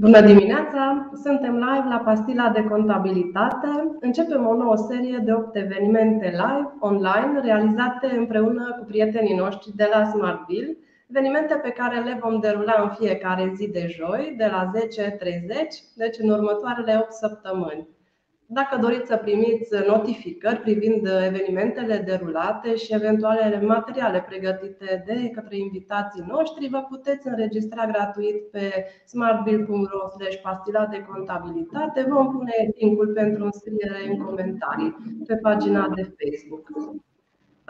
Bună dimineața! Suntem live la Pastila de Contabilitate. Începem o nouă serie de 8 evenimente live, online, realizate împreună cu prietenii noștri de la Smartville, evenimente pe care le vom derula în fiecare zi de joi, de la 10.30, deci în următoarele 8 săptămâni. Dacă doriți să primiți notificări privind evenimentele derulate și eventualele materiale pregătite de către invitații noștri, vă puteți înregistra gratuit pe smartbill.ro pastila de contabilitate. Vom pune linkul pentru înscriere în comentarii pe pagina de Facebook.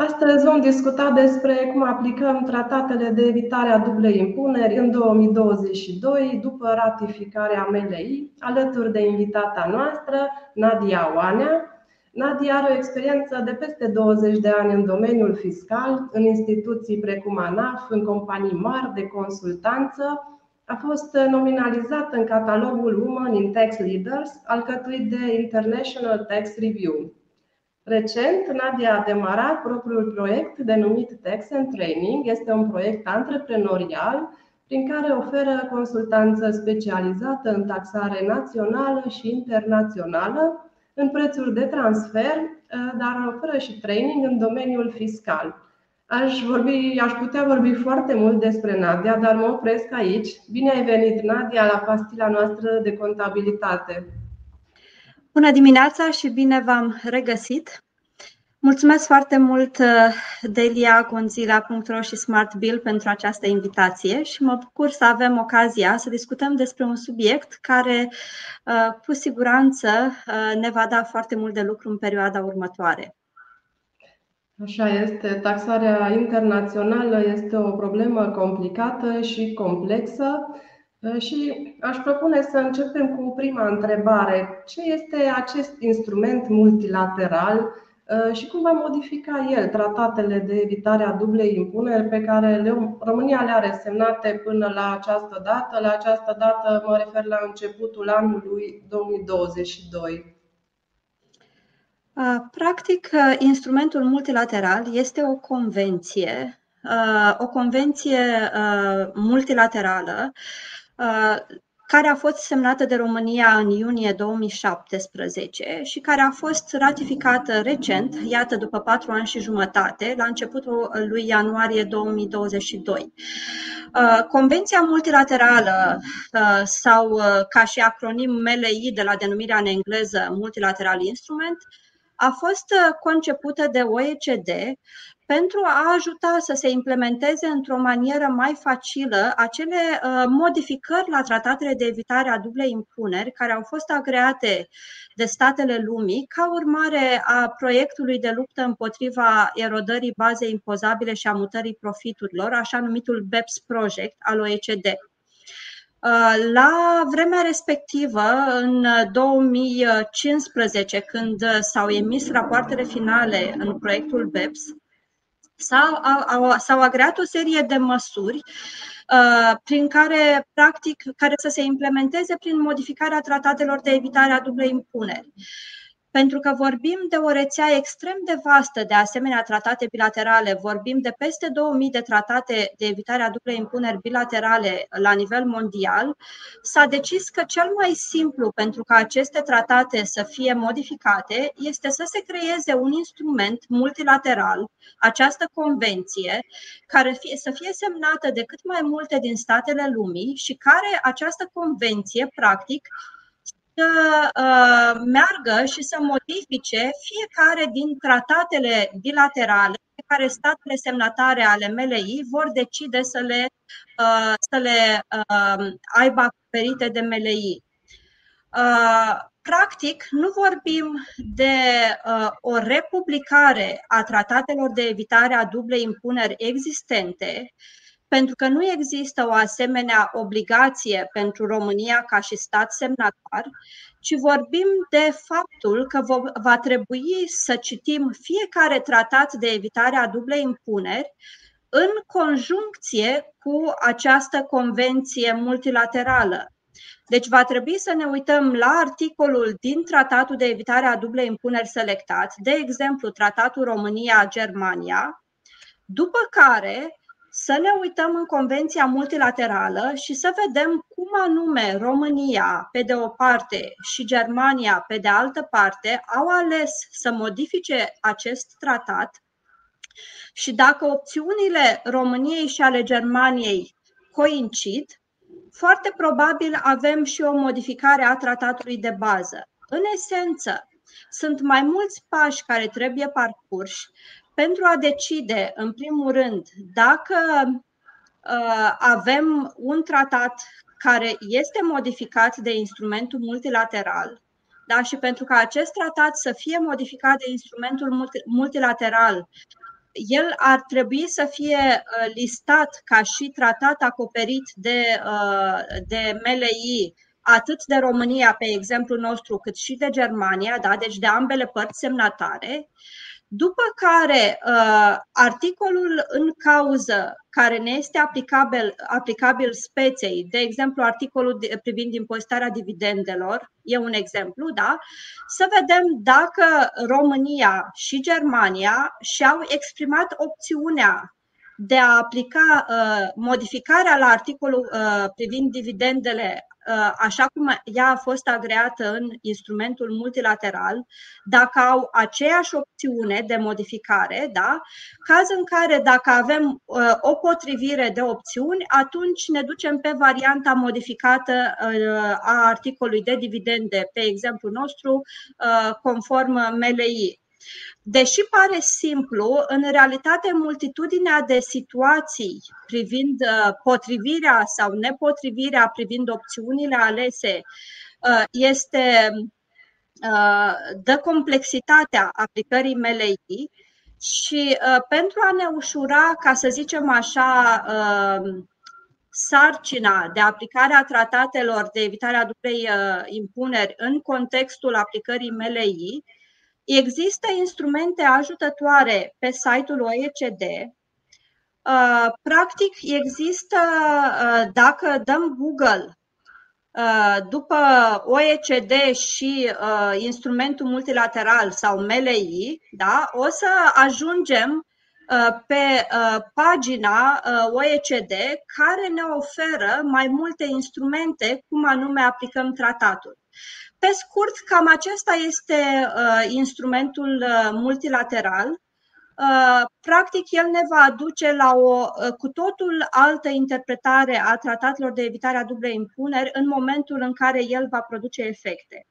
Astăzi vom discuta despre cum aplicăm tratatele de evitare a dublei impuneri în 2022, după ratificarea MLI, alături de invitata noastră, Nadia Oanea. Nadia are o experiență de peste 20 de ani în domeniul fiscal, în instituții precum ANAF, în companii mari de consultanță. A fost nominalizată în catalogul Women in Tax Leaders, alcătuit de International Tax Review. Recent, Nadia a demarat propriul proiect denumit Tax and Training. Este un proiect antreprenorial prin care oferă consultanță specializată în taxare națională și internațională, în prețuri de transfer, dar oferă și training în domeniul fiscal. Aș, vorbi, aș putea vorbi foarte mult despre Nadia, dar mă opresc aici. Bine ai venit, Nadia, la pastila noastră de contabilitate. Bună dimineața și bine v-am regăsit! Mulțumesc foarte mult, uh, Delia Gonzila.ro și Smart Bill pentru această invitație și mă bucur să avem ocazia să discutăm despre un subiect care uh, cu siguranță uh, ne va da foarte mult de lucru în perioada următoare. Așa este. Taxarea internațională este o problemă complicată și complexă. Și aș propune să începem cu prima întrebare. Ce este acest instrument multilateral Uh, și cum va modifica el tratatele de evitare a dublei impuneri pe care România le are semnate până la această dată. La această dată mă refer la începutul anului 2022. Uh, practic, uh, instrumentul multilateral este o convenție, o convenție multilaterală care a fost semnată de România în iunie 2017 și care a fost ratificată recent, iată după patru ani și jumătate, la începutul lui ianuarie 2022. Uh, Convenția multilaterală uh, sau uh, ca și acronim MLI de la denumirea în engleză Multilateral Instrument a fost concepută de OECD pentru a ajuta să se implementeze într-o manieră mai facilă acele uh, modificări la tratatele de evitare a dublei impuneri care au fost agreate de statele lumii ca urmare a proiectului de luptă împotriva erodării bazei impozabile și a mutării profiturilor, așa numitul BEPS Project al OECD. Uh, la vremea respectivă, în 2015, când s-au emis rapoartele finale în proiectul BEPS, s-au, au, s-au agreat o serie de măsuri uh, prin care, practic, care să se implementeze prin modificarea tratatelor de evitare a dublei impuneri pentru că vorbim de o rețea extrem de vastă de asemenea tratate bilaterale, vorbim de peste 2000 de tratate de evitare a dublei impuneri bilaterale la nivel mondial, s-a decis că cel mai simplu pentru ca aceste tratate să fie modificate este să se creeze un instrument multilateral, această convenție, care fie, să fie semnată de cât mai multe din statele lumii și care această convenție, practic, să uh, meargă și să modifice fiecare din tratatele bilaterale pe care statele semnatare ale MLI vor decide să le, uh, să le uh, aibă acoperite de MLI. Practic, nu vorbim de o republicare a tratatelor de evitare a dublei impuneri existente, pentru că nu există o asemenea obligație pentru România ca și stat semnatar, ci vorbim de faptul că va trebui să citim fiecare tratat de evitare a dublei impuneri în conjuncție cu această convenție multilaterală. Deci va trebui să ne uităm la articolul din Tratatul de evitare a dublei impuneri selectat, de exemplu Tratatul România-Germania, după care să ne uităm în Convenția Multilaterală și să vedem cum anume România, pe de o parte, și Germania, pe de altă parte, au ales să modifice acest tratat și dacă opțiunile României și ale Germaniei coincid, foarte probabil avem și o modificare a tratatului de bază. În esență, sunt mai mulți pași care trebuie parcurși pentru a decide, în primul rând, dacă uh, avem un tratat care este modificat de instrumentul multilateral, da? și pentru ca acest tratat să fie modificat de instrumentul multilateral, el ar trebui să fie uh, listat ca și tratat acoperit de, uh, de MLI atât de România, pe exemplu nostru, cât și de Germania, da? deci de ambele părți semnatare. După care, uh, articolul în cauză care ne este aplicabil, aplicabil speței, de exemplu, articolul privind impozitarea dividendelor, e un exemplu, da? Să vedem dacă România și Germania și-au exprimat opțiunea de a aplica uh, modificarea la articolul uh, privind dividendele Uh, așa cum ea a fost agreată în instrumentul multilateral, dacă au aceeași opțiune de modificare, da? caz în care dacă avem uh, o potrivire de opțiuni, atunci ne ducem pe varianta modificată uh, a articolului de dividende, pe exemplu nostru, conform MLI. Deși pare simplu, în realitate multitudinea de situații privind uh, potrivirea sau nepotrivirea privind opțiunile alese uh, este uh, de complexitatea aplicării MLI și pentru a ne ușura, ca să zicem așa, sarcina de aplicare a tratatelor de evitare a dublei impuneri în contextul aplicării MLI, Există instrumente ajutătoare pe site-ul OECD. Uh, practic, există, uh, dacă dăm Google uh, după OECD și instrumentul multilateral sau MLI, da, o să ajungem pe pagina OECD care ne oferă mai multe instrumente cum anume aplicăm tratatul. Pe scurt, cam acesta este uh, instrumentul uh, multilateral. Uh, practic, el ne va aduce la o uh, cu totul altă interpretare a tratatelor de evitare a dublei impuneri în momentul în care el va produce efecte.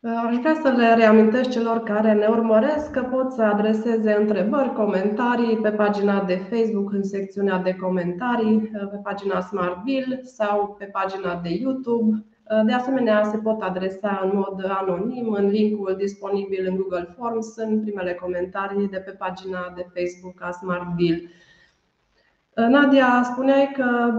Uh, aș vrea să le reamintesc celor care ne urmăresc că pot să adreseze întrebări, comentarii pe pagina de Facebook în secțiunea de comentarii, uh, pe pagina Smartville sau pe pagina de YouTube. De asemenea, se pot adresa în mod anonim în linkul disponibil în Google Forms în primele comentarii de pe pagina de Facebook a SmartBill. Nadia, spuneai că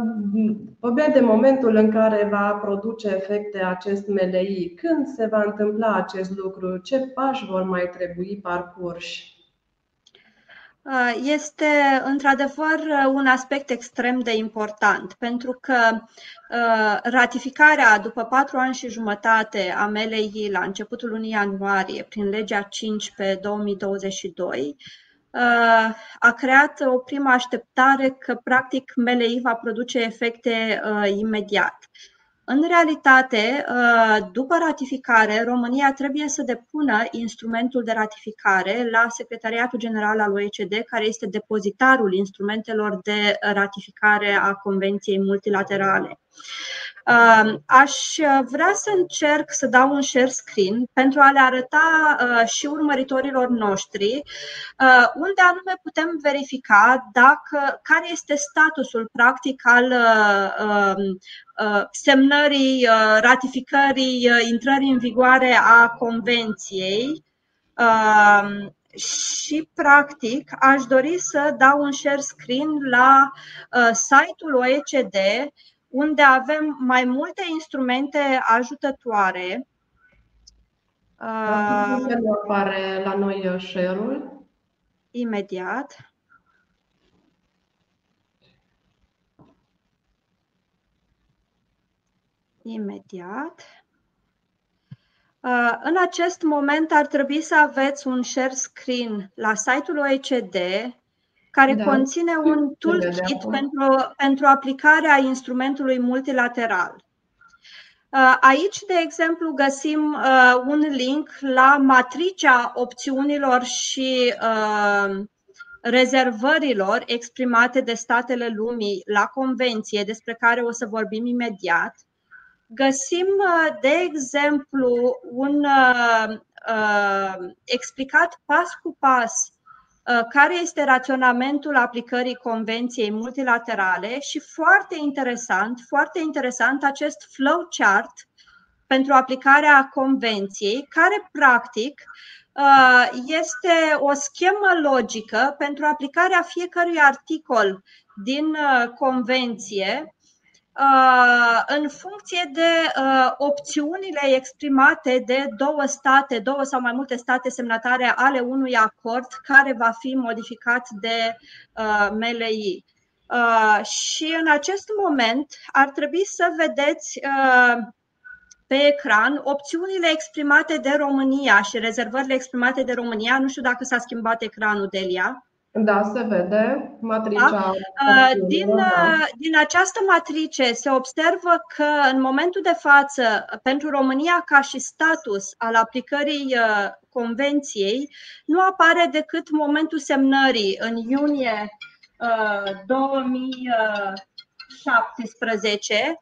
vorbea de momentul în care va produce efecte acest MLI. Când se va întâmpla acest lucru? Ce pași vor mai trebui parcurși? Uh, este într-adevăr un aspect extrem de important, pentru că uh, ratificarea după patru ani și jumătate a MLI la începutul lunii ianuarie prin legea 5 pe 2022 uh, a creat o primă așteptare că practic MLI va produce efecte imediat. În realitate, uh, după ratificare, România trebuie să depună instrumentul de ratificare la Secretariatul General al OECD, care este depozitarul instrumentelor de ratificare a Convenției multilaterale. Aș vrea să încerc să dau un share screen pentru a le arăta uh, și urmăritorilor noștri uh, unde anume putem verifica dacă, care este statusul practic al uh, um, semnării, ratificării, intrării în vigoare a convenției. Și, practic, aș dori să dau un share screen la site-ul OECD unde avem mai multe instrumente ajutătoare. Cum apare la noi uh, share-ul? Imediat. Imediat. Uh, în acest moment ar trebui să aveți un share screen la site-ul OECD care da. conține un toolkit pentru, pentru aplicarea instrumentului multilateral. Uh, aici, de exemplu, găsim uh, un link la matricea opțiunilor și uh, rezervărilor exprimate de statele lumii la convenție, despre care o să vorbim imediat. Găsim, de exemplu, un explicat pas cu pas Uh, care este raționamentul aplicării convenției multilaterale și foarte interesant, foarte interesant acest flowchart pentru aplicarea convenției, care practic uh, este o schemă logică pentru aplicarea fiecărui articol din uh, convenție Uh, în funcție de uh, opțiunile exprimate de două state, două sau mai multe state semnatare ale unui acord care va fi modificat de uh, MLI. Și în acest moment ar trebui să vedeți pe ecran opțiunile exprimate de România și rezervările exprimate de România. Nu știu dacă s-a schimbat ecranul, Delia. Da, se vede matricea. Da? Uh, din, da. Uh, din această matrice se observă că în momentul de față, pentru România ca și status al aplicării uh, convenției, nu apare decât momentul semnării în iunie 2017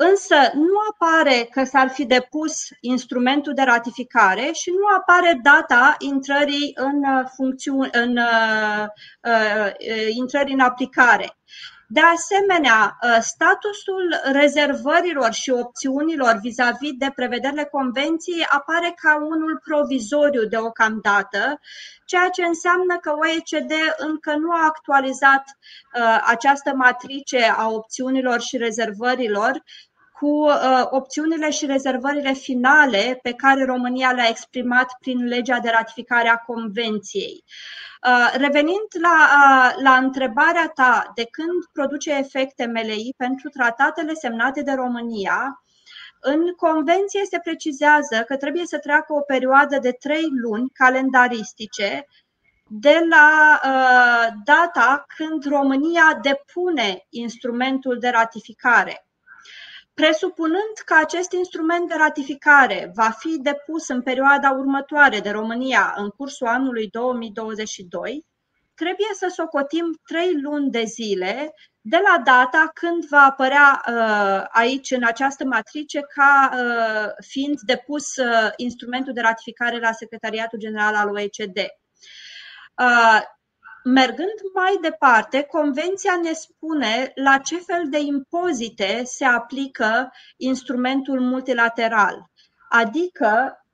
însă nu apare că s-ar fi depus instrumentul de ratificare și nu apare data intrării în, uh, funcțiune, în, uh, uh, intrării în aplicare. De asemenea, statusul rezervărilor și opțiunilor vis-a-vis de prevederile convenției apare ca unul provizoriu deocamdată, ceea ce înseamnă că OECD încă nu a actualizat această matrice a opțiunilor și rezervărilor cu uh, opțiunile și rezervările finale pe care România le-a exprimat prin legea de ratificare a Convenției. Uh, revenind la, uh, la întrebarea ta de când produce efecte MLI pentru tratatele semnate de România, în convenție se precizează că trebuie să treacă o perioadă de trei luni calendaristice de la uh, data când România depune instrumentul de ratificare. Presupunând că acest instrument de ratificare va fi depus în perioada următoare de România în cursul anului 2022, trebuie să socotim trei luni de zile de la data când va apărea uh, aici, în această matrice, ca uh, fiind depus uh, instrumentul de ratificare la Secretariatul General al OECD. Mergând mai departe, Convenția ne spune la ce fel de impozite se aplică instrumentul multilateral. Adică Uh,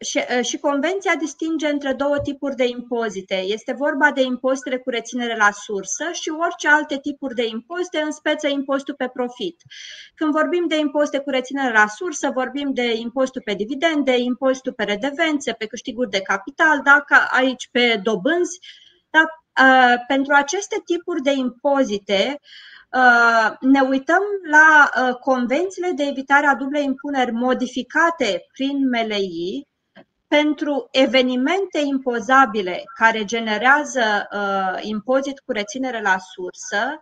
și, uh, și convenția distinge între două tipuri de impozite. Este vorba de impozitele cu reținere la sursă și orice alte tipuri de impozite, în speță impozitul pe profit. Când vorbim de impozite cu reținere la sursă, vorbim de impozitul pe dividende, impozitul pe redevențe, pe câștiguri de capital, dacă aici pe dobânzi. Dar, uh, pentru aceste tipuri de impozite, uh, Uh, ne uităm la uh, convențiile de evitare a dublei impuneri modificate prin MLI pentru evenimente impozabile care generează uh, impozit cu reținere la sursă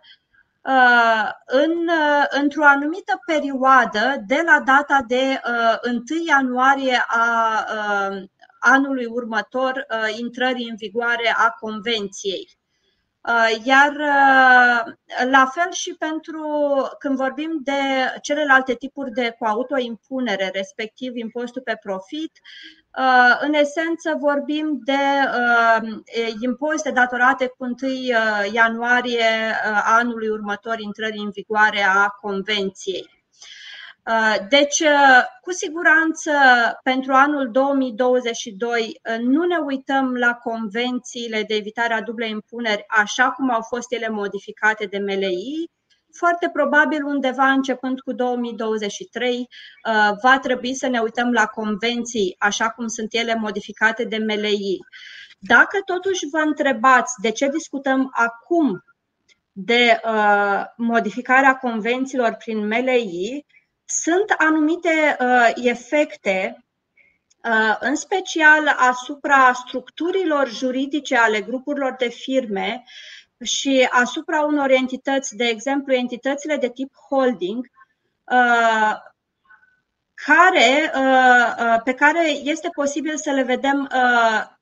în, într-o anumită perioadă de la data de 1 ianuarie a anului următor intrării în vigoare a convenției. Uh, iar uh, la fel și pentru când vorbim de celelalte tipuri de cu autoimpunere, respectiv impostul pe profit, uh, în esență vorbim de impozite datorate cu 1 ianuarie anului următor intrării în vigoare a convenției. Uh, deci, uh, cu siguranță, pentru anul 2022 uh, nu ne uităm la convențiile de evitare a dublei impuneri așa cum au fost ele modificate de MLI. Foarte probabil undeva începând cu 2023 va trebui să ne uităm la convenții așa cum sunt ele modificate de MLI. Dacă totuși vă întrebați de ce discutăm acum de modificarea convențiilor prin MLI, sunt anumite uh, efecte în special asupra structurilor juridice ale grupurilor de firme și asupra unor entități, de exemplu, entitățile de tip holding, care, pe care este posibil să le vedem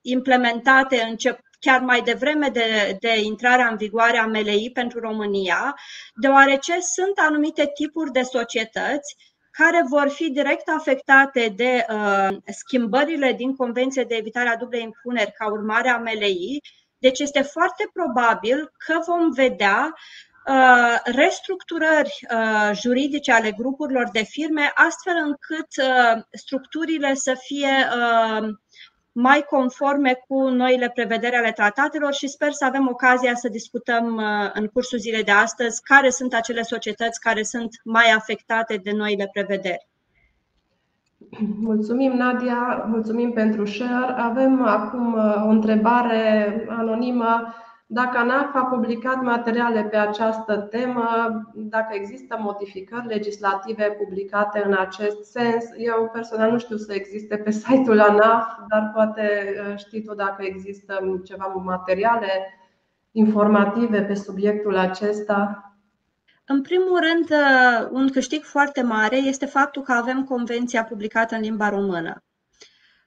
implementate încep, chiar mai devreme de, de intrarea în vigoare a MLI pentru România, deoarece sunt anumite tipuri de societăți care vor fi direct afectate de uh, schimbările din Convenția de evitare a dublei impuneri ca urmare a MLI. Deci este foarte probabil că vom vedea uh, restructurări uh, juridice ale grupurilor de firme, astfel încât uh, structurile să fie uh, mai conforme cu noile prevederi ale tratatelor și sper să avem ocazia să discutăm uh, în cursul zilei de astăzi care sunt acele societăți care sunt mai afectate de noile prevederi. Mulțumim, Nadia, mulțumim pentru share. Avem acum uh, o întrebare anonimă dacă ANAF a publicat materiale pe această temă, dacă există modificări legislative publicate în acest sens, eu personal nu știu să existe pe site-ul ANAF, dar poate uh, știi tu dacă există ceva materiale informative pe subiectul acesta. În primul rând, uh, un câștig foarte mare este faptul că avem convenția publicată în limba română.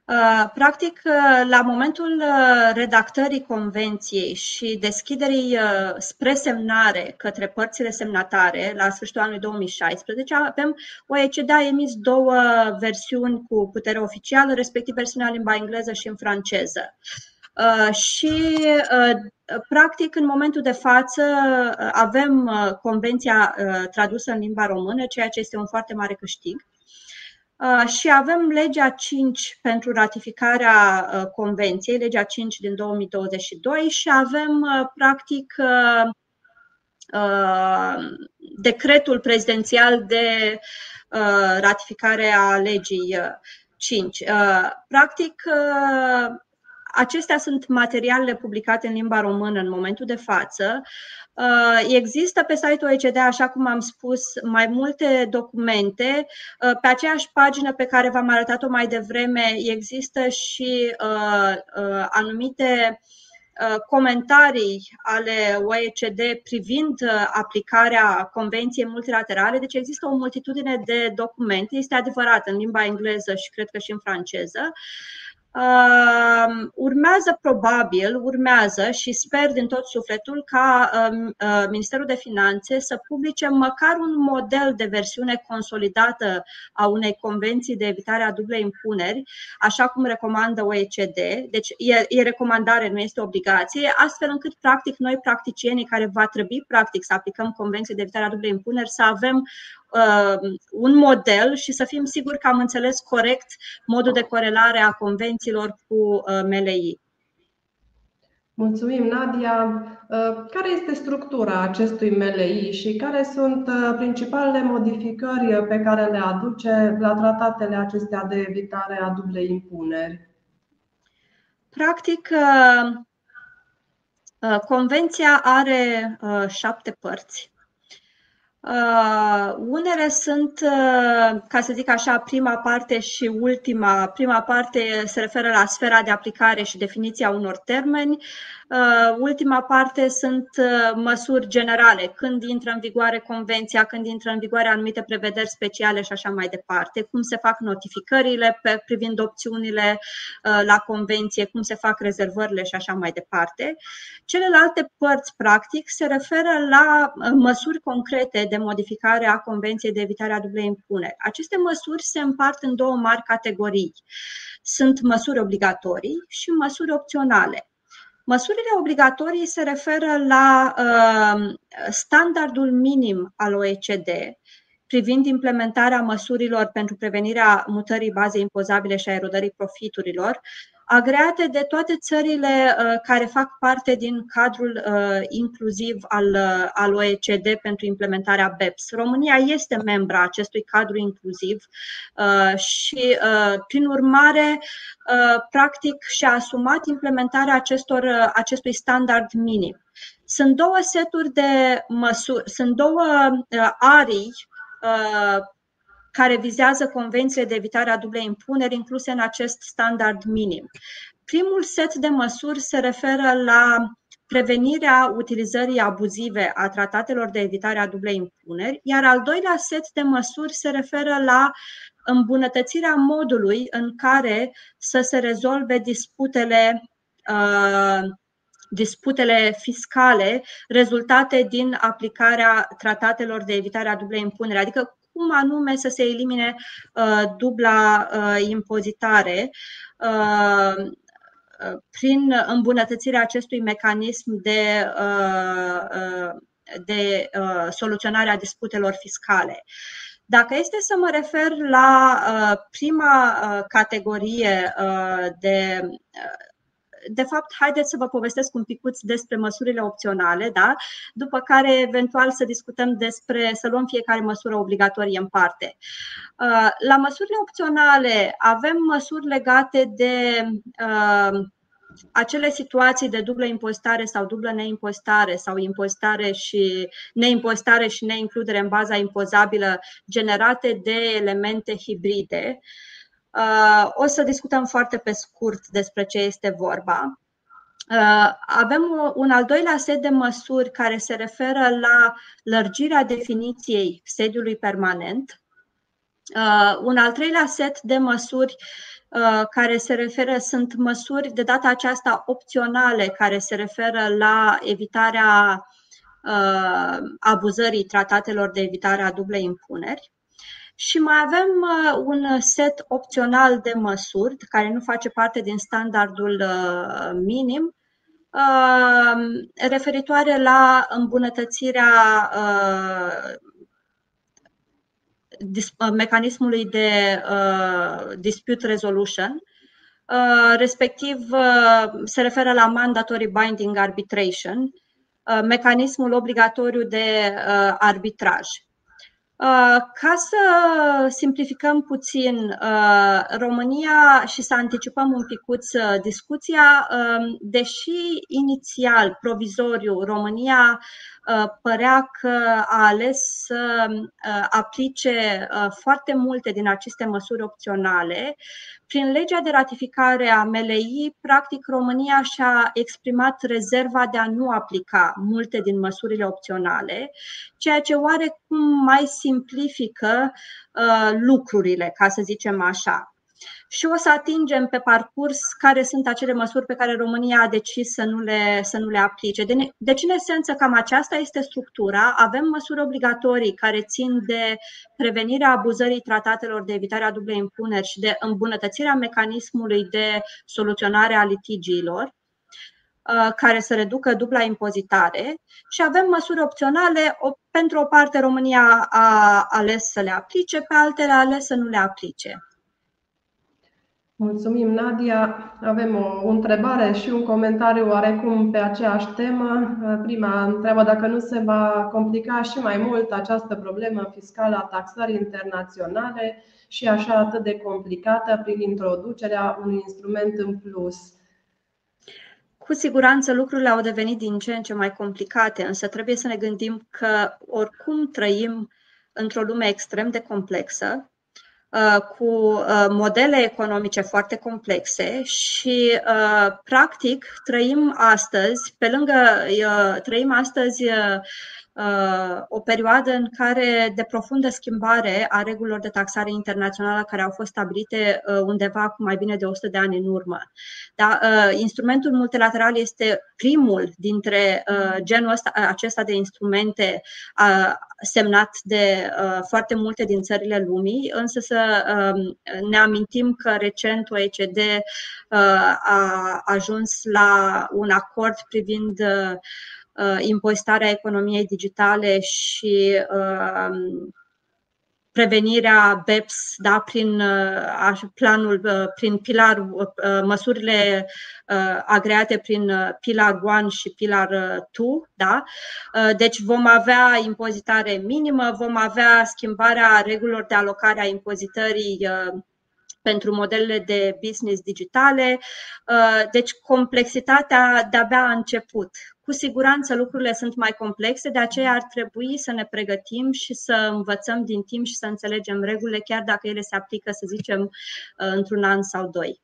Uh, practic, uh, la momentul uh, redactării convenției și deschiderii spre semnare către părțile semnatare, la sfârșitul anului 2016, avem OECD a emis două versiuni cu putere oficială, respectiv versiunea în limba engleză și în franceză. Și, practic, în momentul de față avem convenția tradusă în limba română, ceea ce este un foarte mare câștig. Uh, și avem legea 5 pentru ratificarea uh, convenției, legea 5 din 2022 și avem uh, practic decretul prezidențial de ratificare a legii 5. Practic, acestea sunt materialele publicate în limba română în momentul de față. Uh, există pe site-ul OECD, așa cum am spus, mai multe documente. Uh, pe aceeași pagină pe care v-am arătat-o mai devreme, există și uh, anumite comentarii ale OECD privind aplicarea Convenției multilaterale. Deci există o multitudine de documente, este adevărat, în limba engleză și cred că și în franceză, Uh, urmează probabil, urmează și sper din tot sufletul ca uh, uh, Ministerul de Finanțe să publice măcar un model de versiune consolidată a unei convenții de evitare a dublei impuneri, așa cum recomandă OECD. Deci e, e recomandare, nu este obligație, astfel încât practic noi practicienii care va trebui practic să aplicăm convenții de evitare a dublei impuneri să avem uh, un model și să fim siguri că am înțeles corect modul de corelare a convențiilor cu uh, MLI. Mulțumim, Nadia. Uh, care este structura acestui MLI și care sunt uh, principalele modificări pe care le aduce la tratatele acestea de evitare a dublei impuneri? Practic, uh, Convenția are șapte părți. Uh, unele sunt, uh, ca să zic așa, prima parte și ultima. Prima parte se referă la sfera de aplicare și definiția unor termeni. Uh, ultima parte sunt uh, măsuri generale, când intră în vigoare convenția, când intră în vigoare anumite prevederi speciale și așa mai departe, cum se fac notificările pe, privind opțiunile uh, la convenție, cum se fac rezervările și așa mai departe. Celelalte părți, practic, se referă la măsuri concrete de modificare a Convenției de evitare a dublei impuneri. Aceste măsuri se împart în două mari categorii. Sunt măsuri obligatorii și măsuri opționale. Măsurile obligatorii se referă la uh, standardul minim al OECD privind implementarea măsurilor pentru prevenirea mutării bazei impozabile și a erodării profiturilor, agreate de toate țările uh, care fac parte din cadrul uh, inclusiv al, uh, al OECD pentru implementarea BEPS. România este membra acestui cadru inclusiv și, prin urmare, practic și-a asumat implementarea acestor, acestui standard minim. Sunt două seturi de măsuri, sunt două arii care vizează convențiile de evitare a dublei impuneri incluse în acest standard minim. Primul set de măsuri se referă la prevenirea utilizării abuzive a tratatelor de evitare a dublei impuneri, iar al doilea set de măsuri se referă la îmbunătățirea modului în care să se rezolve disputele uh, disputele fiscale rezultate din aplicarea tratatelor de evitare a dublei impuneri, adică cum anume să se elimine uh, dubla uh, impozitare uh, prin îmbunătățirea acestui mecanism de, uh, uh, de uh, soluționare a disputelor fiscale. Dacă este să mă refer la prima categorie de de fapt, haideți să vă povestesc un picuț despre măsurile opționale, da? după care eventual să discutăm despre să luăm fiecare măsură obligatorie în parte. Uh, la măsurile opționale avem măsuri legate de uh, acele situații de dublă impozitare sau dublă neimpozitare sau impozitare și neimpozitare și neincludere în baza impozabilă generate de elemente hibride. Uh, Uh, o să discutăm foarte pe scurt despre ce este vorba. Uh, avem un al doilea set de măsuri care se referă la lărgirea definiției sediului permanent. Uh, un al treilea set de măsuri care se referă, sunt măsuri de data aceasta opționale, care se referă la evitarea abuzării tratatelor de evitare a dublei impuneri. Și mai avem uh, un set opțional de măsuri care nu face parte din standardul uh, minim, uh, referitoare la îmbunătățirea mecanismului de dispute resolution, respectiv se referă la mandatory binding arbitration, mecanismul obligatoriu de arbitraj. Uh, ca să simplificăm puțin uh, România și să anticipăm un picuț uh, discuția, um, deși inițial, provizoriu, România părea că a ales să aplice foarte multe din aceste măsuri opționale, prin legea de ratificare a MLI, practic România și-a exprimat rezerva de a nu aplica multe din măsurile opționale, ceea ce oarecum mai simplifică uh, lucrurile, ca să zicem așa și o să atingem pe parcurs care sunt acele măsuri pe care România a decis să nu le, să nu le aplice. Deci, în esență, cam aceasta este structura. Avem măsuri obligatorii care țin de prevenirea abuzării tratatelor de evitare a dublei impuneri și de îmbunătățirea mecanismului de soluționare a litigiilor uh, care să reducă dubla impozitare și avem măsuri opționale. Pentru o parte, România a ales să le aplice, pe altele a ales să nu le aplice. Mulțumim, Nadia. Avem o întrebare și un comentariu oarecum pe aceeași temă. Prima întreabă dacă nu se va complica și mai mult această problemă fiscală a taxării internaționale și așa atât de complicată prin introducerea unui instrument în plus. Cu siguranță lucrurile au devenit din ce în ce mai complicate, însă trebuie să ne gândim că oricum trăim într-o lume extrem de complexă Uh, cu uh, modele economice foarte complexe și, uh, practic, trăim astăzi, pe lângă, trăim astăzi o perioadă în care de profundă schimbare a regulilor de taxare internațională care au fost stabilite undeva cu mai bine de 100 de ani în urmă. Da? Instrumentul multilateral este primul dintre genul ăsta, acesta de instrumente semnat de foarte multe din țările lumii, însă să ne amintim că recent OECD a ajuns la un acord privind Uh, impozitarea economiei digitale și uh, prevenirea BEPS da, prin uh, planul, prin pilar, măsurile agreate prin pilar 1 și pilar 2. Da? Deci vom avea impozitare minimă, vom avea schimbarea regulilor de alocare a impozitării pentru modelele de business digitale. Uh, deci complexitatea de-abia a început. Cu siguranță lucrurile sunt mai complexe, de aceea ar trebui să ne pregătim și să învățăm din timp și să înțelegem regulile, chiar dacă ele se aplică, să zicem, uh, într-un an sau doi.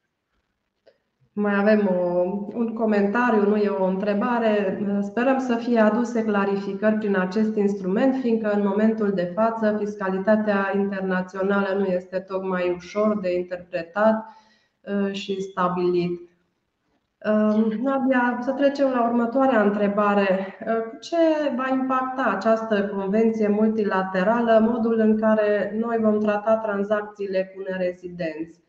Mai avem o, un comentariu, nu e o întrebare. Sperăm să fie aduse clarificări prin acest instrument, fiindcă în momentul de față fiscalitatea internațională nu este tocmai ușor de interpretat uh, și stabilit. Uh, Nadia, să trecem la următoarea întrebare. Uh, ce va impacta această convenție multilaterală, modul în care noi vom trata tranzacțiile cu nerezidenți?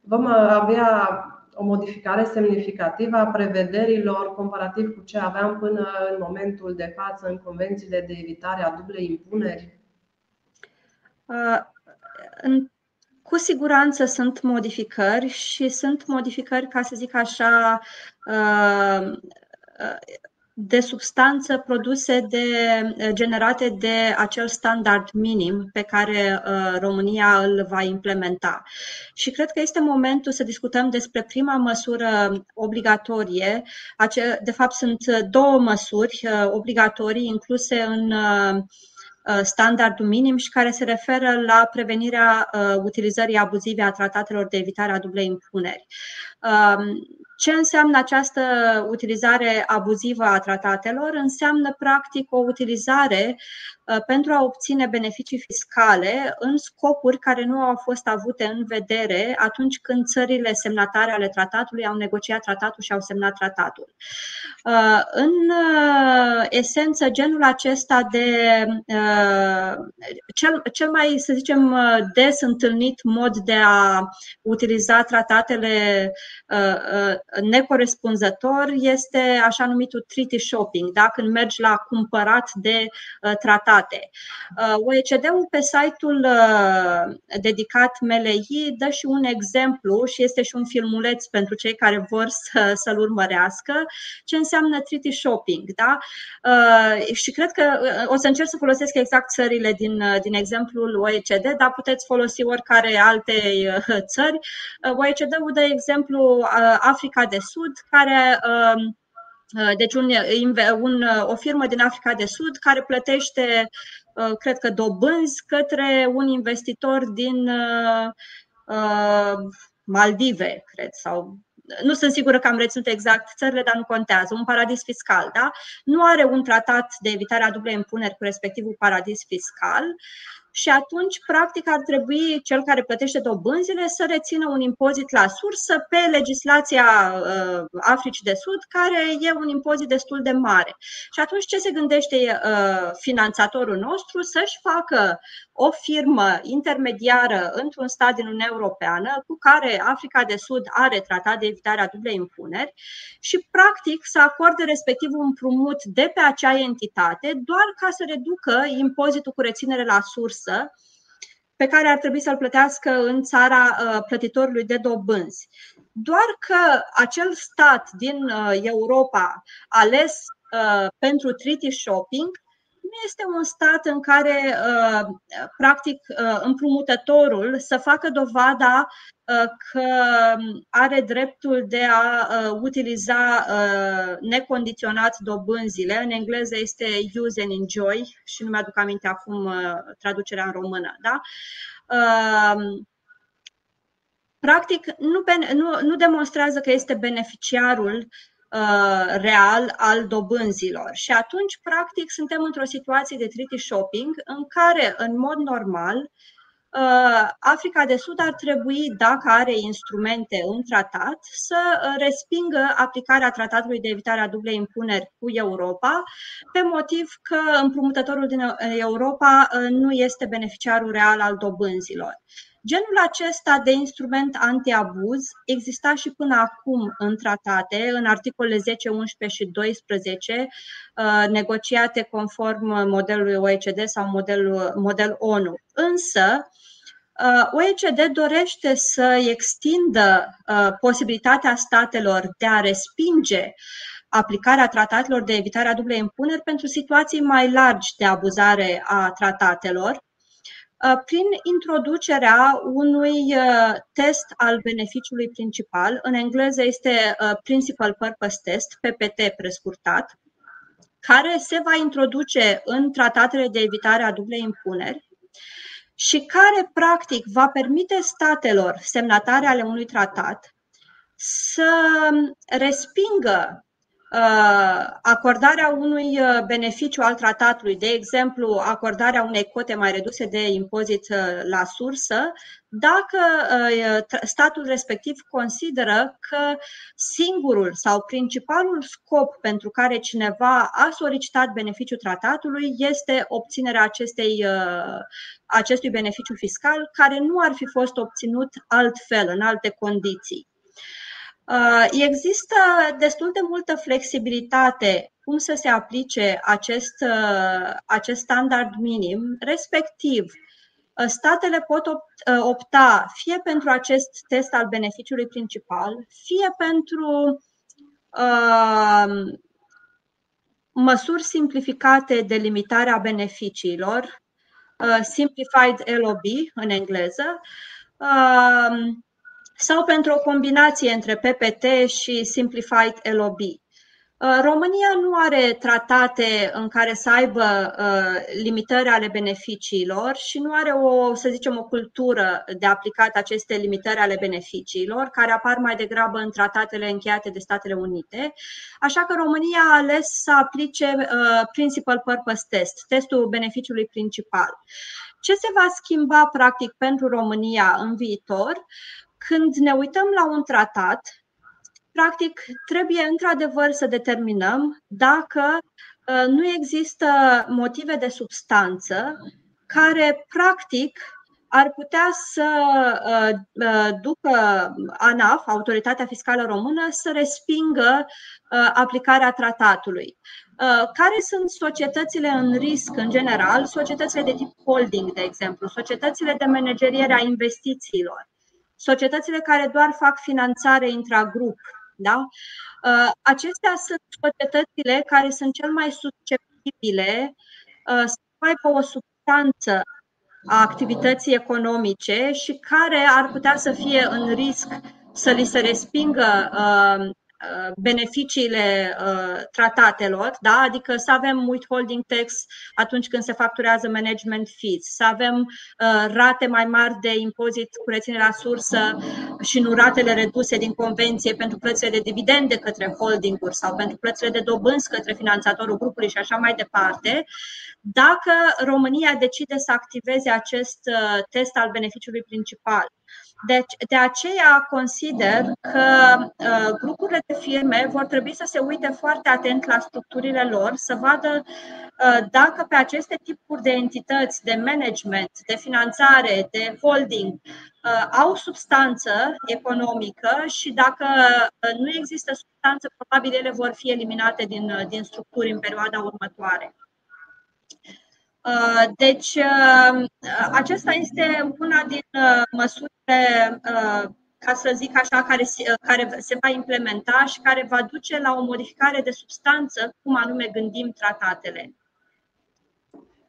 Vom avea o modificare semnificativă a prevederilor comparativ cu ce aveam până în momentul de față în convențiile de evitare a dublei impuneri? Cu siguranță sunt modificări și sunt modificări, ca să zic așa, de substanță produse de, generate de acel standard minim pe care uh, România îl va implementa. Și cred că este momentul să discutăm despre prima măsură obligatorie. De fapt, sunt două măsuri uh, obligatorii incluse în uh, standardul minim și care se referă la prevenirea utilizării abuzive a tratatelor de evitare a dublei impuneri. Um, ce înseamnă această utilizare abuzivă a tratatelor? Înseamnă, practic, o utilizare uh, pentru a obține beneficii fiscale în scopuri care nu au fost avute în vedere atunci când țările semnatare ale tratatului au negociat tratatul și au semnat tratatul. Uh, în uh, esență, genul acesta de cel, cel mai, să zicem, des întâlnit mod de a utiliza tratatele necorespunzător este așa numitul treaty shopping, da? când mergi la cumpărat de uh, tratate. Uh, OECD-ul pe site-ul uh, dedicat MLI dă și un exemplu și este și un filmuleț pentru cei care vor să, să-l urmărească, ce înseamnă treaty shopping. Da? Și cred că o să încerc să folosesc exact țările din, din exemplul OECD, dar puteți folosi oricare alte țări. OECD-ul dă exemplu Africa Africa de Sud, care um, uh, deci un, un, o firmă din Africa de Sud care plătește, uh, cred că, dobânzi către un investitor din uh, Maldive, cred, sau nu sunt sigură că am reținut exact țările, dar nu contează, un paradis fiscal, da? Nu are un tratat de evitare a dublei impuneri cu respectivul paradis fiscal și atunci, practic, ar trebui cel care plătește dobânzile să rețină un impozit la sursă pe legislația uh, Africii de Sud, care e un impozit destul de mare. Și atunci, ce se gândește uh, finanțatorul nostru? Să-și facă o firmă intermediară într-un stat din Uniunea Europeană cu care Africa de Sud are tratat de evitare a dublei impuneri și, practic, să acorde respectiv un împrumut de pe acea entitate doar ca să reducă impozitul cu reținere la sursă pe care ar trebui să-l plătească în țara uh, plătitorului de dobânzi. Doar că acel stat din uh, Europa ales uh, pentru treaty shopping nu este un stat în care, uh, practic, uh, împrumutătorul să facă dovada uh, că are dreptul de a utiliza necondiționat dobânzile. În engleză este use and enjoy și nu mi-aduc aminte acum traducerea în română. Da? Practic, nu, nu, nu demonstrează că este beneficiarul Uh, real al dobânzilor. Și atunci, practic, suntem într-o situație de treaty shopping în care, în mod normal, uh, Africa de Sud ar trebui, dacă are instrumente în tratat, să uh, respingă aplicarea tratatului de evitare a dublei impuneri cu Europa, pe motiv că împrumutătorul din Europa nu este beneficiarul real al dobânzilor. Genul acesta de instrument antiabuz exista și până acum în tratate, în articolele 10, 11 și 12, uh, negociate conform modelului OECD sau modelul, model ONU. Însă, uh, OECD dorește să extindă uh, posibilitatea statelor de a respinge aplicarea tratatelor de evitare a dublei impuneri pentru situații mai largi de abuzare a tratatelor, prin introducerea unui test al beneficiului principal. În engleză este Principal Purpose Test, PPT prescurtat, care se va introduce în tratatele de evitare a dublei impuneri și care, practic, va permite statelor semnatare ale unui tratat să respingă uh, acordarea unui uh, beneficiu al tratatului, de exemplu, acordarea unei cote mai reduse de impozit uh, la sursă, dacă statul respectiv consideră că singurul sau principalul scop pentru care cineva a solicitat beneficiul tratatului este obținerea acestei, acestui beneficiu fiscal, care nu ar fi fost obținut altfel, în alte condiții. Uh, există destul de multă flexibilitate cum să se aplice acest, uh, acest standard minim, respectiv uh, statele pot opta fie pentru acest test al beneficiului principal, fie pentru uh, măsuri simplificate de limitare a beneficiilor, uh, Simplified LOB în engleză, uh, sau pentru o combinație între PPT și Simplified LOB. Uh, România nu are tratate în care să aibă uh, limitări ale beneficiilor și nu are o, să zicem, o cultură de aplicat aceste limitări ale beneficiilor, care apar mai degrabă în tratatele încheiate de Statele Unite. Așa că România a ales să aplice uh, Principal Purpose Test, testul beneficiului principal. Ce se va schimba practic pentru România în viitor? Când ne uităm la un tratat, practic trebuie într-adevăr să determinăm dacă uh, nu există motive de substanță care practic ar putea să uh, uh, ducă ANAF, Autoritatea Fiscală Română, să respingă aplicarea tratatului. Care sunt societățile în risc în general? Societățile de tip holding, de exemplu, societățile de manageriere a investițiilor societățile care doar fac finanțare intragrup. Da? Uh, acestea sunt societățile care sunt cel mai susceptibile uh, să aibă o substanță a activității economice și care ar putea să fie în risc să li se respingă uh, Uh, beneficiile uh, tratatelor, da? adică să avem withholding tax atunci când se facturează management fees, să avem uh, rate mai mari de impozit cu reținere la sursă și nu ratele reduse din convenție pentru plățile de dividende către holdinguri sau pentru plățile de dobânzi către finanțatorul grupului și așa mai departe. Dacă România decide să activeze acest test al beneficiului principal, deci, de aceea consider că uh, grupurile de firme vor trebui să se uite foarte atent la structurile lor, să vadă uh, dacă pe aceste tipuri de entități de management, de finanțare, de holding uh, au substanță economică și dacă uh, nu există substanță, probabil ele vor fi eliminate din, uh, din structuri în perioada următoare. Uh, deci, uh, acesta este una din uh, măsurile, ca să zic așa, care, care se va implementa și care va duce la o modificare de substanță, cum anume gândim tratatele.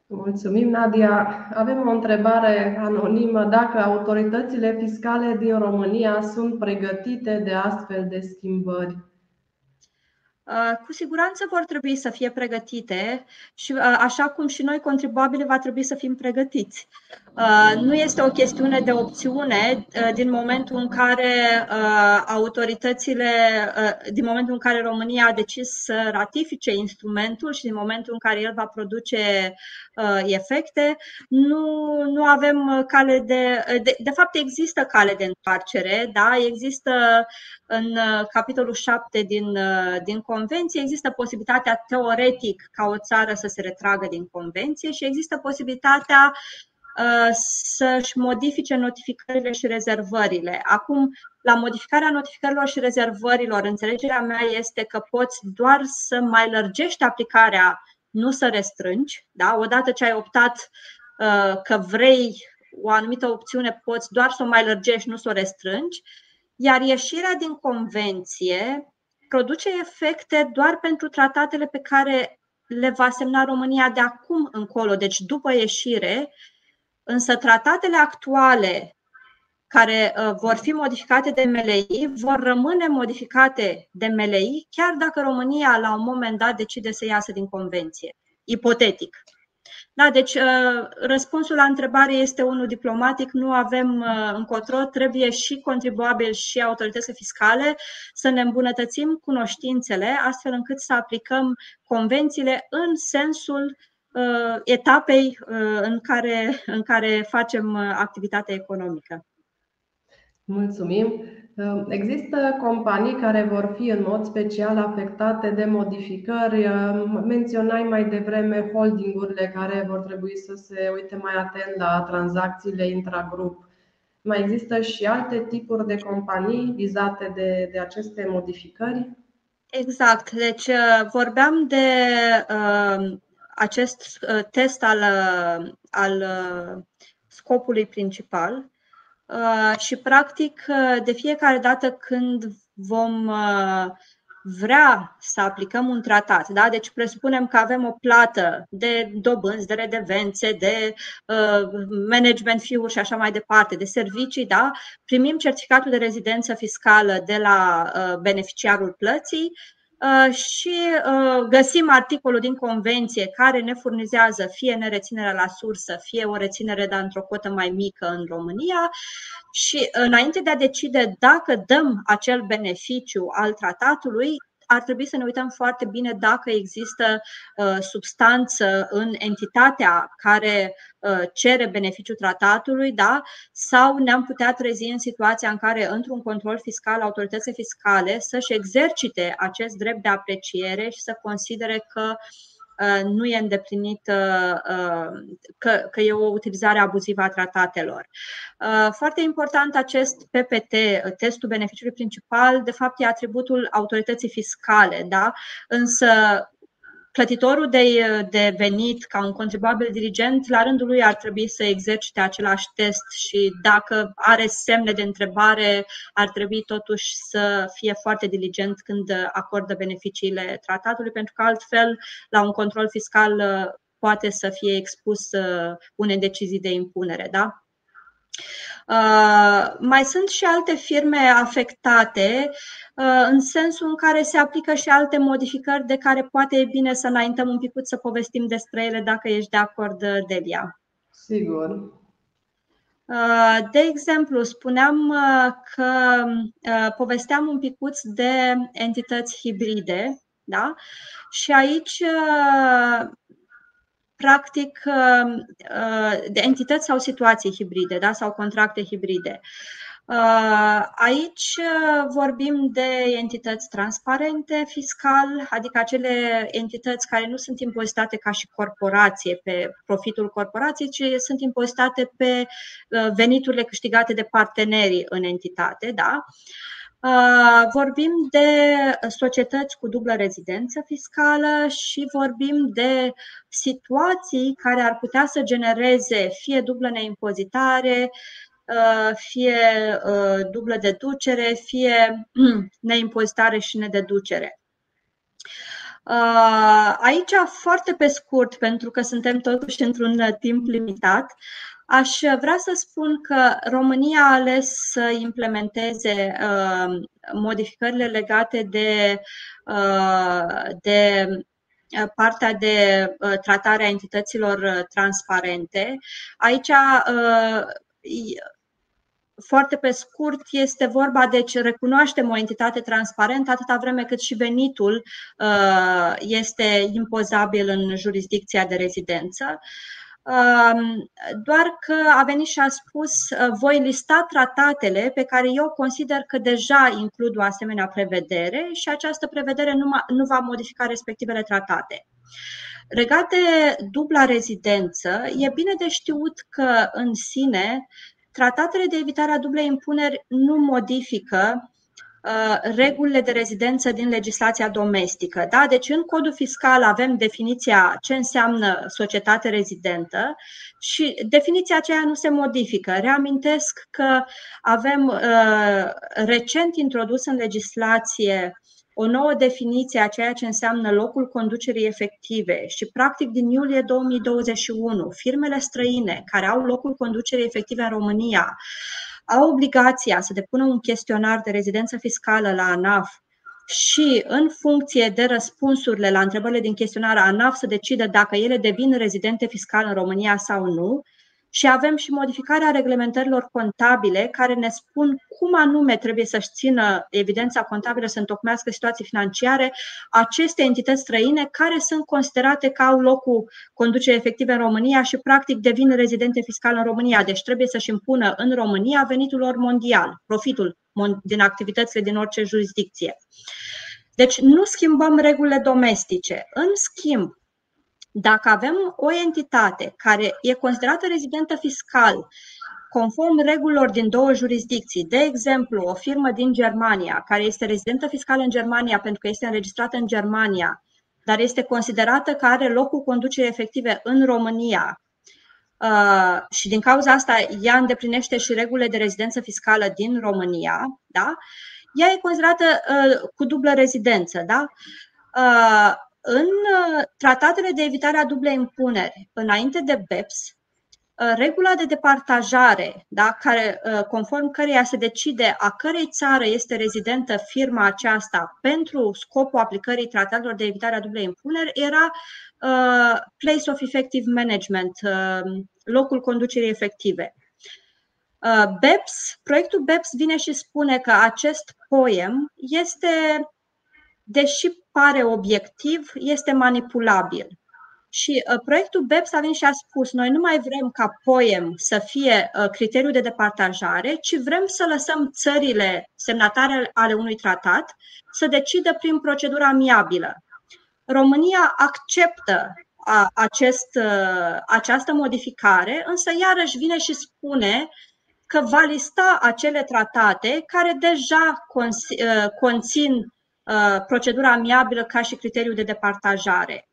Mulțumim, Nadia. Avem o întrebare anonimă. Dacă autoritățile fiscale din România sunt pregătite de astfel de schimbări? Uh, cu siguranță vor trebui să fie pregătite și uh, așa cum și noi contribuabili va trebui să fim pregătiți. Uh, nu este o chestiune de opțiune din momentul în care autoritățile, din momentul în care România a decis să ratifice instrumentul și din momentul în care el va produce efecte, nu, nu avem cale de, de. De fapt, există cale de întoarcere, da? există în capitolul 7 din, din convenție, există posibilitatea teoretic ca o țară să se retragă din convenție și există posibilitatea uh, să-și modifice notificările și rezervările. Acum, la modificarea notificărilor și rezervărilor, înțelegerea mea este că poți doar să mai lărgești aplicarea, nu să restrângi. Da? Odată ce ai optat uh, că vrei o anumită opțiune, poți doar să o mai lărgești, nu să o restrângi. Iar ieșirea din convenție produce efecte doar pentru tratatele pe care le va semna România de acum încolo, deci după ieșire, însă tratatele actuale care uh, vor fi modificate de MLI vor rămâne modificate de MLI chiar dacă România la un moment dat decide să iasă din convenție, ipotetic. Da, deci uh, răspunsul la întrebare este unul diplomatic, nu avem uh, încotro, trebuie și contribuabil și autoritățile fiscale să ne îmbunătățim cunoștințele astfel încât să aplicăm convențiile în sensul etapei în care, în care facem activitatea economică. Mulțumim. Ehm, există companii care vor fi în mod special afectate de modificări. Ehm, menționai mai devreme holdingurile care vor trebui să se uite mai atent la tranzacțiile intragrup. Mai există și alte tipuri de companii vizate de, de aceste modificări? Exact. Deci uh, vorbeam de uh, acest uh, test al, uh, al uh, scopului principal Uh, și, practic, uh, de fiecare dată când vom uh, vrea să aplicăm un tratat, da? deci presupunem că avem o plată de dobânzi, de redevențe, de uh, management fee-uri și așa mai departe, de servicii, da? primim certificatul de rezidență fiscală de la uh, beneficiarul plății Uh, și uh, găsim articolul din convenție care ne furnizează fie nereținerea la sursă, fie o reținere, dar într-o cotă mai mică în România. Și înainte de a decide dacă dăm acel beneficiu al tratatului, ar trebui să ne uităm foarte bine dacă există uh, substanță în entitatea care uh, cere beneficiul tratatului, da? sau ne-am putea trezi în situația în care, într-un control fiscal, autoritățile fiscale să-și exercite acest drept de apreciere și să considere că uh, Uh, nu e îndeplinită, uh, că, că e o utilizare abuzivă a tratatelor. Uh, foarte important acest PPT, testul beneficiului principal, de fapt e atributul autorității fiscale, da? însă plătitorul de, de venit ca un contribuabil dirigent, la rândul lui ar trebui să exercite același test și dacă are semne de întrebare, ar trebui totuși să fie foarte diligent când acordă beneficiile tratatului, pentru că altfel, la un control fiscal, poate să fie expus uh, unei decizii de impunere. Da? Uh, mai sunt și alte firme afectate uh, în sensul în care se aplică și alte modificări de care poate e bine să înaintăm un pic să povestim despre ele dacă ești de acord, uh, Delia. Sigur. De exemplu, spuneam că povesteam un picuț de entități hibride, da? Și aici practic uh, uh, de entități sau situații hibride da? sau contracte hibride. Uh, aici vorbim de entități transparente fiscal, adică acele entități care nu sunt impozitate ca și corporație pe profitul corporației, ci sunt impozitate pe veniturile câștigate de partenerii în entitate. Da? Uh, vorbim de societăți cu dublă rezidență fiscală și vorbim de situații care ar putea să genereze fie dublă neimpozitare, uh, fie uh, dublă deducere, fie neimpozitare și nededucere. Aici, foarte pe scurt, pentru că suntem totuși într-un timp limitat, Aș vrea să spun că România a ales să implementeze uh, modificările legate de, uh, de uh, partea de uh, tratare a entităților uh, transparente. Aici uh, foarte pe scurt, este vorba, deci recunoaștem o entitate transparentă atâta vreme cât și venitul este impozabil în jurisdicția de rezidență doar că a venit și a spus uh, voi lista tratatele pe care eu consider că deja includ o asemenea prevedere și această prevedere nu, nu va modifica respectivele tratate. Regate dubla rezidență, e bine de știut că în sine tratatele de evitare a dublei impuneri nu modifică Uh, regulile de rezidență din legislația domestică. Da? Deci în codul fiscal avem definiția ce înseamnă societate rezidentă și definiția aceea nu se modifică. Reamintesc că avem uh, recent introdus în legislație o nouă definiție a ceea ce înseamnă locul conducerii efective și, practic, din iulie 2021, firmele străine care au locul conducerii efective în România au obligația să depună un chestionar de rezidență fiscală la ANAF și în funcție de răspunsurile la întrebările din chestionar ANAF să decidă dacă ele devin rezidente fiscale în România sau nu, și avem și modificarea reglementărilor contabile care ne spun cum anume trebuie să-și țină evidența contabilă să întocmească situații financiare aceste entități străine care sunt considerate că au locul conducerii efective în România și practic devin rezidente fiscale în România. Deci trebuie să-și impună în România venitul lor mondial, profitul din activitățile din orice jurisdicție. Deci nu schimbăm regulile domestice. În schimb, dacă avem o entitate care e considerată rezidentă fiscal, conform regulilor din două jurisdicții, de exemplu, o firmă din Germania care este rezidentă fiscală în Germania pentru că este înregistrată în Germania, dar este considerată că are locul conducerii efective în România, Uh, și din cauza asta ea îndeplinește și regulile de rezidență fiscală din România, da? ea e considerată uh, cu dublă rezidență. Da? Uh, în uh, tratatele de evitare a dublei impuneri, înainte de BEPS, uh, regula de departajare, da, care, uh, conform căreia se decide a cărei țară este rezidentă firma aceasta pentru scopul aplicării tratatelor de evitare a dublei impuneri, era uh, Place of Effective Management, uh, locul conducerii efective. Uh, BEPS, proiectul BEPS vine și spune că acest poem este deși pare obiectiv, este manipulabil. Și uh, proiectul BEPS a venit și a spus, noi nu mai vrem ca poem să fie uh, criteriul de departajare, ci vrem să lăsăm țările semnatare ale unui tratat să decidă prin procedura amiabilă. România acceptă a, acest, uh, această modificare, însă iarăși vine și spune că va lista acele tratate care deja uh, conțin Uh, procedura amiabilă ca și criteriu de departajare.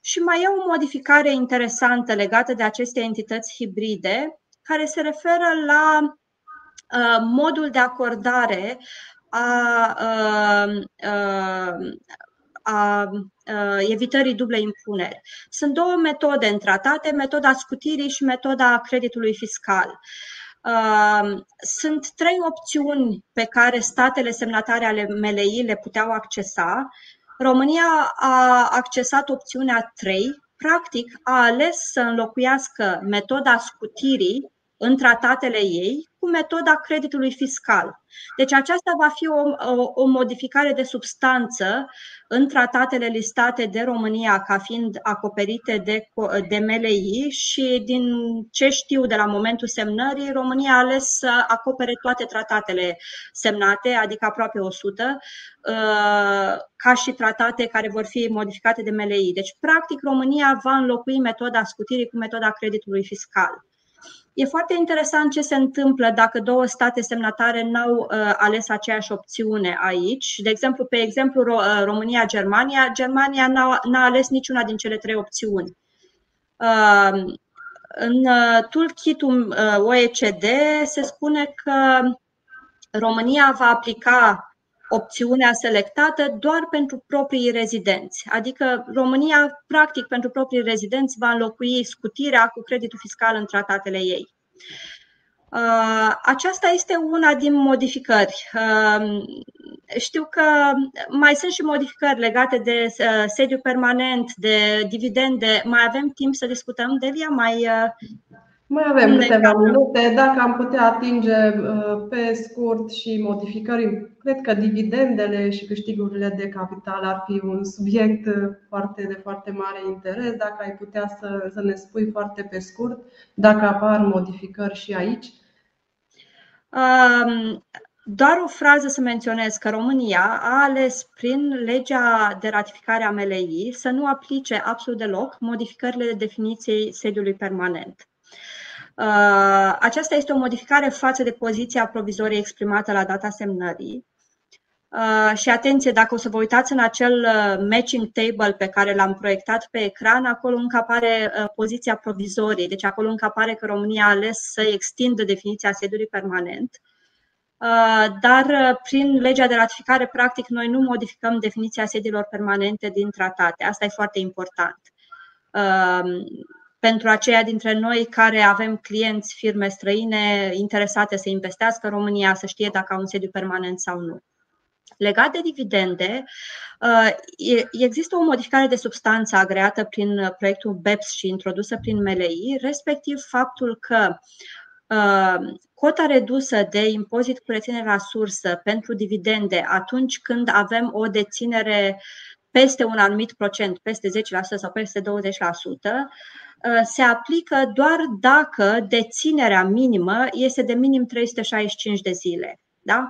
Și mai e o modificare interesantă legată de aceste entități hibride, care se referă la uh, modul de acordare a, uh, a, a evitării dublei impuneri. Sunt două metode în tratate, metoda scutirii și metoda creditului fiscal. Sunt trei opțiuni pe care statele semnatare ale MLI le puteau accesa. România a accesat opțiunea 3, practic a ales să înlocuiască metoda scutirii în tratatele ei cu metoda creditului fiscal. Deci aceasta va fi o, o, o modificare de substanță în tratatele listate de România ca fiind acoperite de, de MLI și din ce știu de la momentul semnării, România a ales să acopere toate tratatele semnate, adică aproape 100, uh, ca și tratate care vor fi modificate de MLI. Deci, practic, România va înlocui metoda scutirii cu metoda creditului fiscal. E foarte interesant ce se întâmplă dacă două state semnatare n-au uh, ales aceeași opțiune aici. De exemplu, pe exemplu uh, România-Germania, Germania n-a, n-a ales niciuna din cele trei opțiuni. Uh, în uh, toolkit-ul uh, OECD se spune că România va aplica opțiunea selectată doar pentru proprii rezidenți. Adică România, practic, pentru proprii rezidenți va înlocui scutirea cu creditul fiscal în tratatele ei. Uh, aceasta este una din modificări. Uh, știu că mai sunt și modificări legate de uh, sediu permanent, de dividende. Mai avem timp să discutăm, Delia? Mai mai avem câteva minute. Dacă am putea atinge uh, pe scurt și modificări, cred că dividendele și câștigurile de capital ar fi un subiect uh, foarte de foarte mare interes. Dacă ai putea să, să ne spui foarte pe scurt dacă apar modificări și aici. Um, doar o frază să menționez că România a ales prin legea de ratificare a MLI să nu aplice absolut deloc modificările de definiției sediului permanent. Uh, aceasta este o modificare față de poziția provizorie exprimată la data semnării. Uh, și atenție, dacă o să vă uitați în acel uh, matching table pe care l-am proiectat pe ecran, acolo încă apare poziția provizorie, deci acolo încă apare că România a ales să extindă definiția sediului permanent. dar prin legea de ratificare, practic, noi nu modificăm definiția sediilor permanente din tratate. Asta e foarte important pentru aceia dintre noi care avem clienți, firme străine interesate să investească în România, să știe dacă au un sediu permanent sau nu. Legat de dividende, uh, există o modificare de substanță agreată prin proiectul BEPS și introdusă prin MLI, respectiv faptul că uh, cota redusă de impozit cu reținere la sursă pentru dividende atunci când avem o deținere peste un anumit procent, peste 10% sau peste 20%, Uh, se aplică doar dacă deținerea minimă este de minim 365 de zile. Da?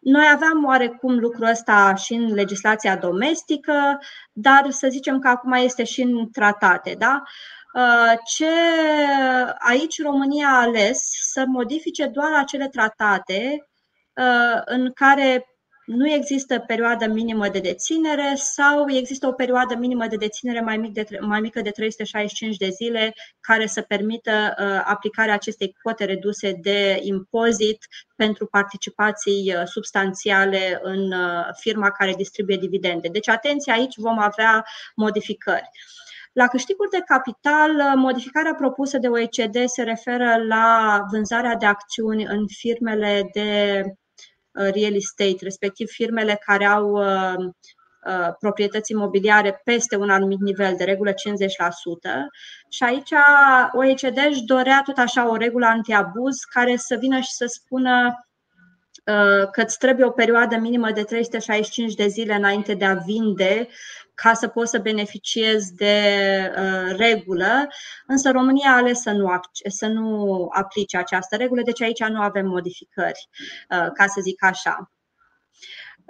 Noi aveam oarecum lucrul ăsta și în legislația domestică, dar să zicem că acum este și în tratate. Da? Uh, ce aici România a ales să modifice doar acele tratate uh, în care nu există perioadă minimă de deținere sau există o perioadă minimă de deținere mai, mic de, mai mică de 365 de zile care să permită uh, aplicarea acestei cote reduse de impozit pentru participații uh, substanțiale în uh, firma care distribuie dividende. Deci, atenție, aici vom avea modificări. La câștiguri de capital, uh, modificarea propusă de OECD se referă la vânzarea de acțiuni în firmele de Uh, real estate, respectiv firmele care au uh, uh, proprietăți imobiliare peste un anumit nivel, de regulă 50%. Și aici OECD își dorea tot așa o regulă antiabuz care să vină și să spună că îți trebuie o perioadă minimă de 365 de zile înainte de a vinde ca să poți să beneficiezi de uh, regulă, însă România a ales să nu, să nu aplice această regulă, deci aici nu avem modificări, uh, ca să zic așa.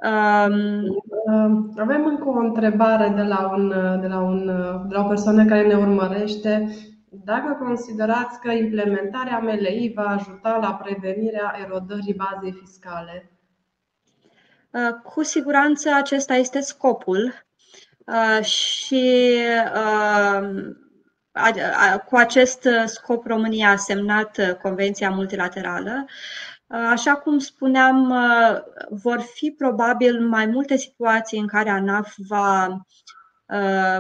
Um, uh, avem încă o întrebare de la, un, de, la un, de la o persoană care ne urmărește. Dacă considerați că implementarea MLI va ajuta la prevenirea erodării bazei fiscale? Uh, cu siguranță acesta este scopul Uh, și uh, cu acest scop România a semnat uh, Convenția Multilaterală. Așa cum spuneam, vor fi probabil mai multe situații în care ANAF va Uh,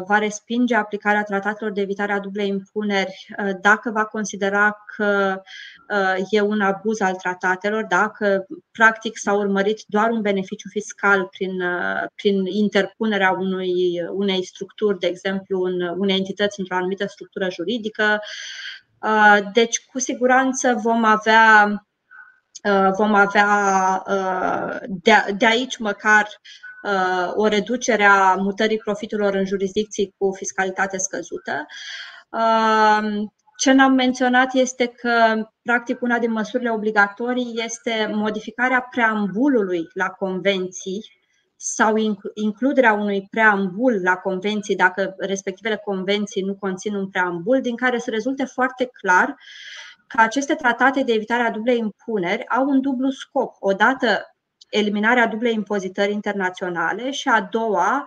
va respinge aplicarea tratatelor de evitare a dublei impuneri uh, dacă va considera că uh, e un abuz al tratatelor, dacă practic s-a urmărit doar un beneficiu fiscal prin, prin interpunerea unui, unei structuri, de exemplu, în unei entități într-o anumită structură juridică. Deci, cu siguranță vom avea vom avea de, de aici măcar Uh, o reducere a mutării profiturilor în jurisdicții cu fiscalitate scăzută. Uh, ce n-am menționat este că, practic, una din măsurile obligatorii este modificarea preambulului la convenții sau includerea unui preambul la convenții dacă respectivele convenții nu conțin un preambul, din care să rezulte foarte clar că aceste tratate de evitare a dublei impuneri au un dublu scop. Odată eliminarea dublei impozitări internaționale și a doua,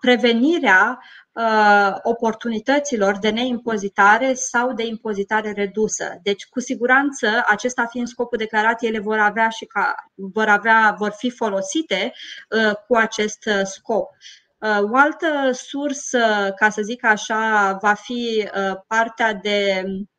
prevenirea uh, oportunităților de neimpozitare sau de impozitare redusă. Deci, cu siguranță, acesta fiind scopul declarat, ele vor avea și ca, vor, avea, vor fi folosite uh, cu acest uh, scop. Uh, o altă sursă, ca să zic așa, va fi uh, partea de Uh,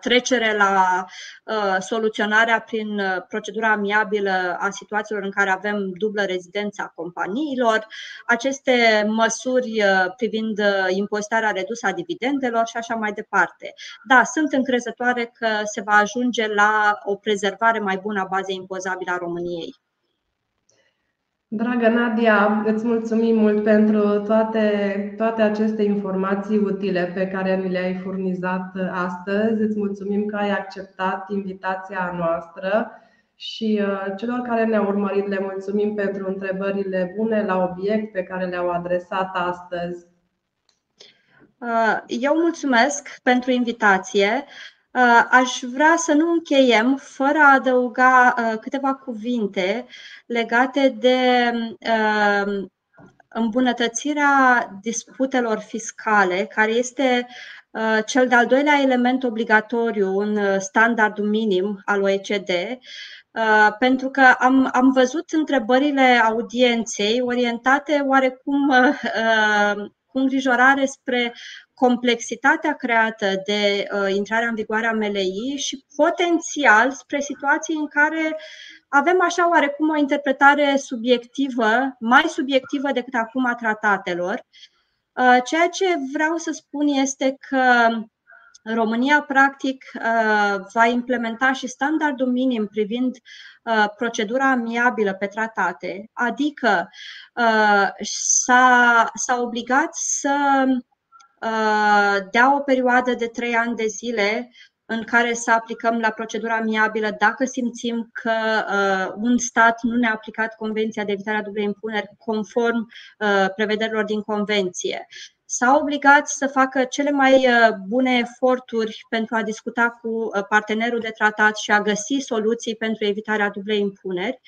trecere la uh, soluționarea prin uh, procedura amiabilă a situațiilor în care avem dublă rezidență a companiilor, aceste măsuri privind impozitarea redusă a dividendelor și așa mai departe. Da, sunt încrezătoare că se va ajunge la o prezervare mai bună a bazei impozabile a României. Dragă Nadia, îți mulțumim mult pentru toate, toate aceste informații utile pe care ni le-ai furnizat astăzi. Îți mulțumim că ai acceptat invitația noastră și uh, celor care ne-au urmărit le mulțumim pentru întrebările bune la obiect pe care le-au adresat astăzi. Uh, eu mulțumesc pentru invitație. Uh, aș vrea să nu încheiem fără a adăuga uh, câteva cuvinte legate de uh, îmbunătățirea disputelor fiscale, care este cel de-al doilea element obligatoriu în standardul minim al OECD, Uh, pentru că am, am văzut întrebările audienței orientate oarecum uh, cu îngrijorare spre complexitatea creată de uh, intrarea în vigoare a MLI și potențial spre situații în care avem așa oarecum o interpretare subiectivă, mai subiectivă decât acum a tratatelor. Uh, ceea ce vreau să spun este că România, practic, uh, va implementa și standardul minim privind uh, procedura amiabilă pe tratate, adică uh, s-a, s-a obligat să dea o perioadă de trei ani de zile în care să aplicăm la procedura amiabilă dacă simțim că uh, un stat nu ne-a aplicat Convenția de evitare a dublei impuneri conform uh, prevederilor din Convenție s-au obligat să facă cele mai uh, bune eforturi pentru a discuta cu uh, partenerul de tratat și a găsi soluții pentru evitarea dublei impuneri.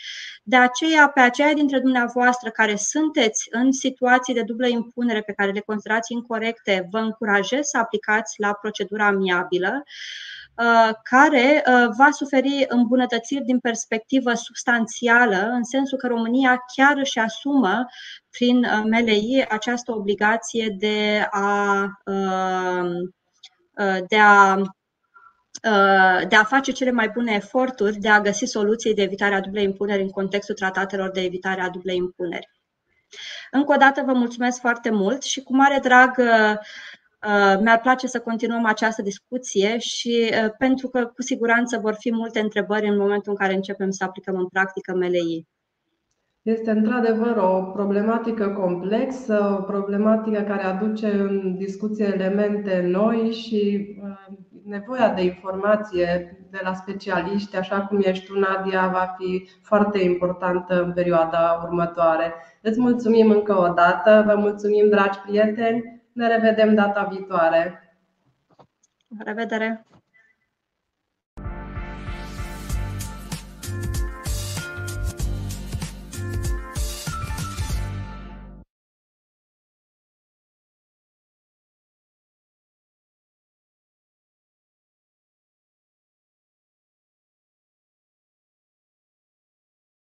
De aceea, pe aceia dintre dumneavoastră care sunteți în situații de dublă impunere pe care le considerați incorrecte, vă încurajez să aplicați la procedura amiabilă. Uh, care uh, va suferi îmbunătățiri din perspectivă substanțială, în sensul că România chiar își asumă prin uh, MLI această obligație de a, de a de a face cele mai bune eforturi de a găsi soluții de evitare a dublei impuneri în contextul tratatelor de evitare a dublei impuneri. Încă o dată vă mulțumesc foarte mult și cu mare drag Uh, mi-ar place să continuăm această discuție și uh, pentru că cu siguranță vor fi multe întrebări în momentul în care începem să aplicăm în practică MLI. Este într-adevăr o problematică complexă, o problematică care aduce în discuție elemente noi și uh, nevoia de informație de la specialiști, așa cum ești tu, Nadia, va fi foarte importantă în perioada următoare. Îți mulțumim încă o dată, vă mulțumim, dragi prieteni, ne revedem data viitoare. La revedere!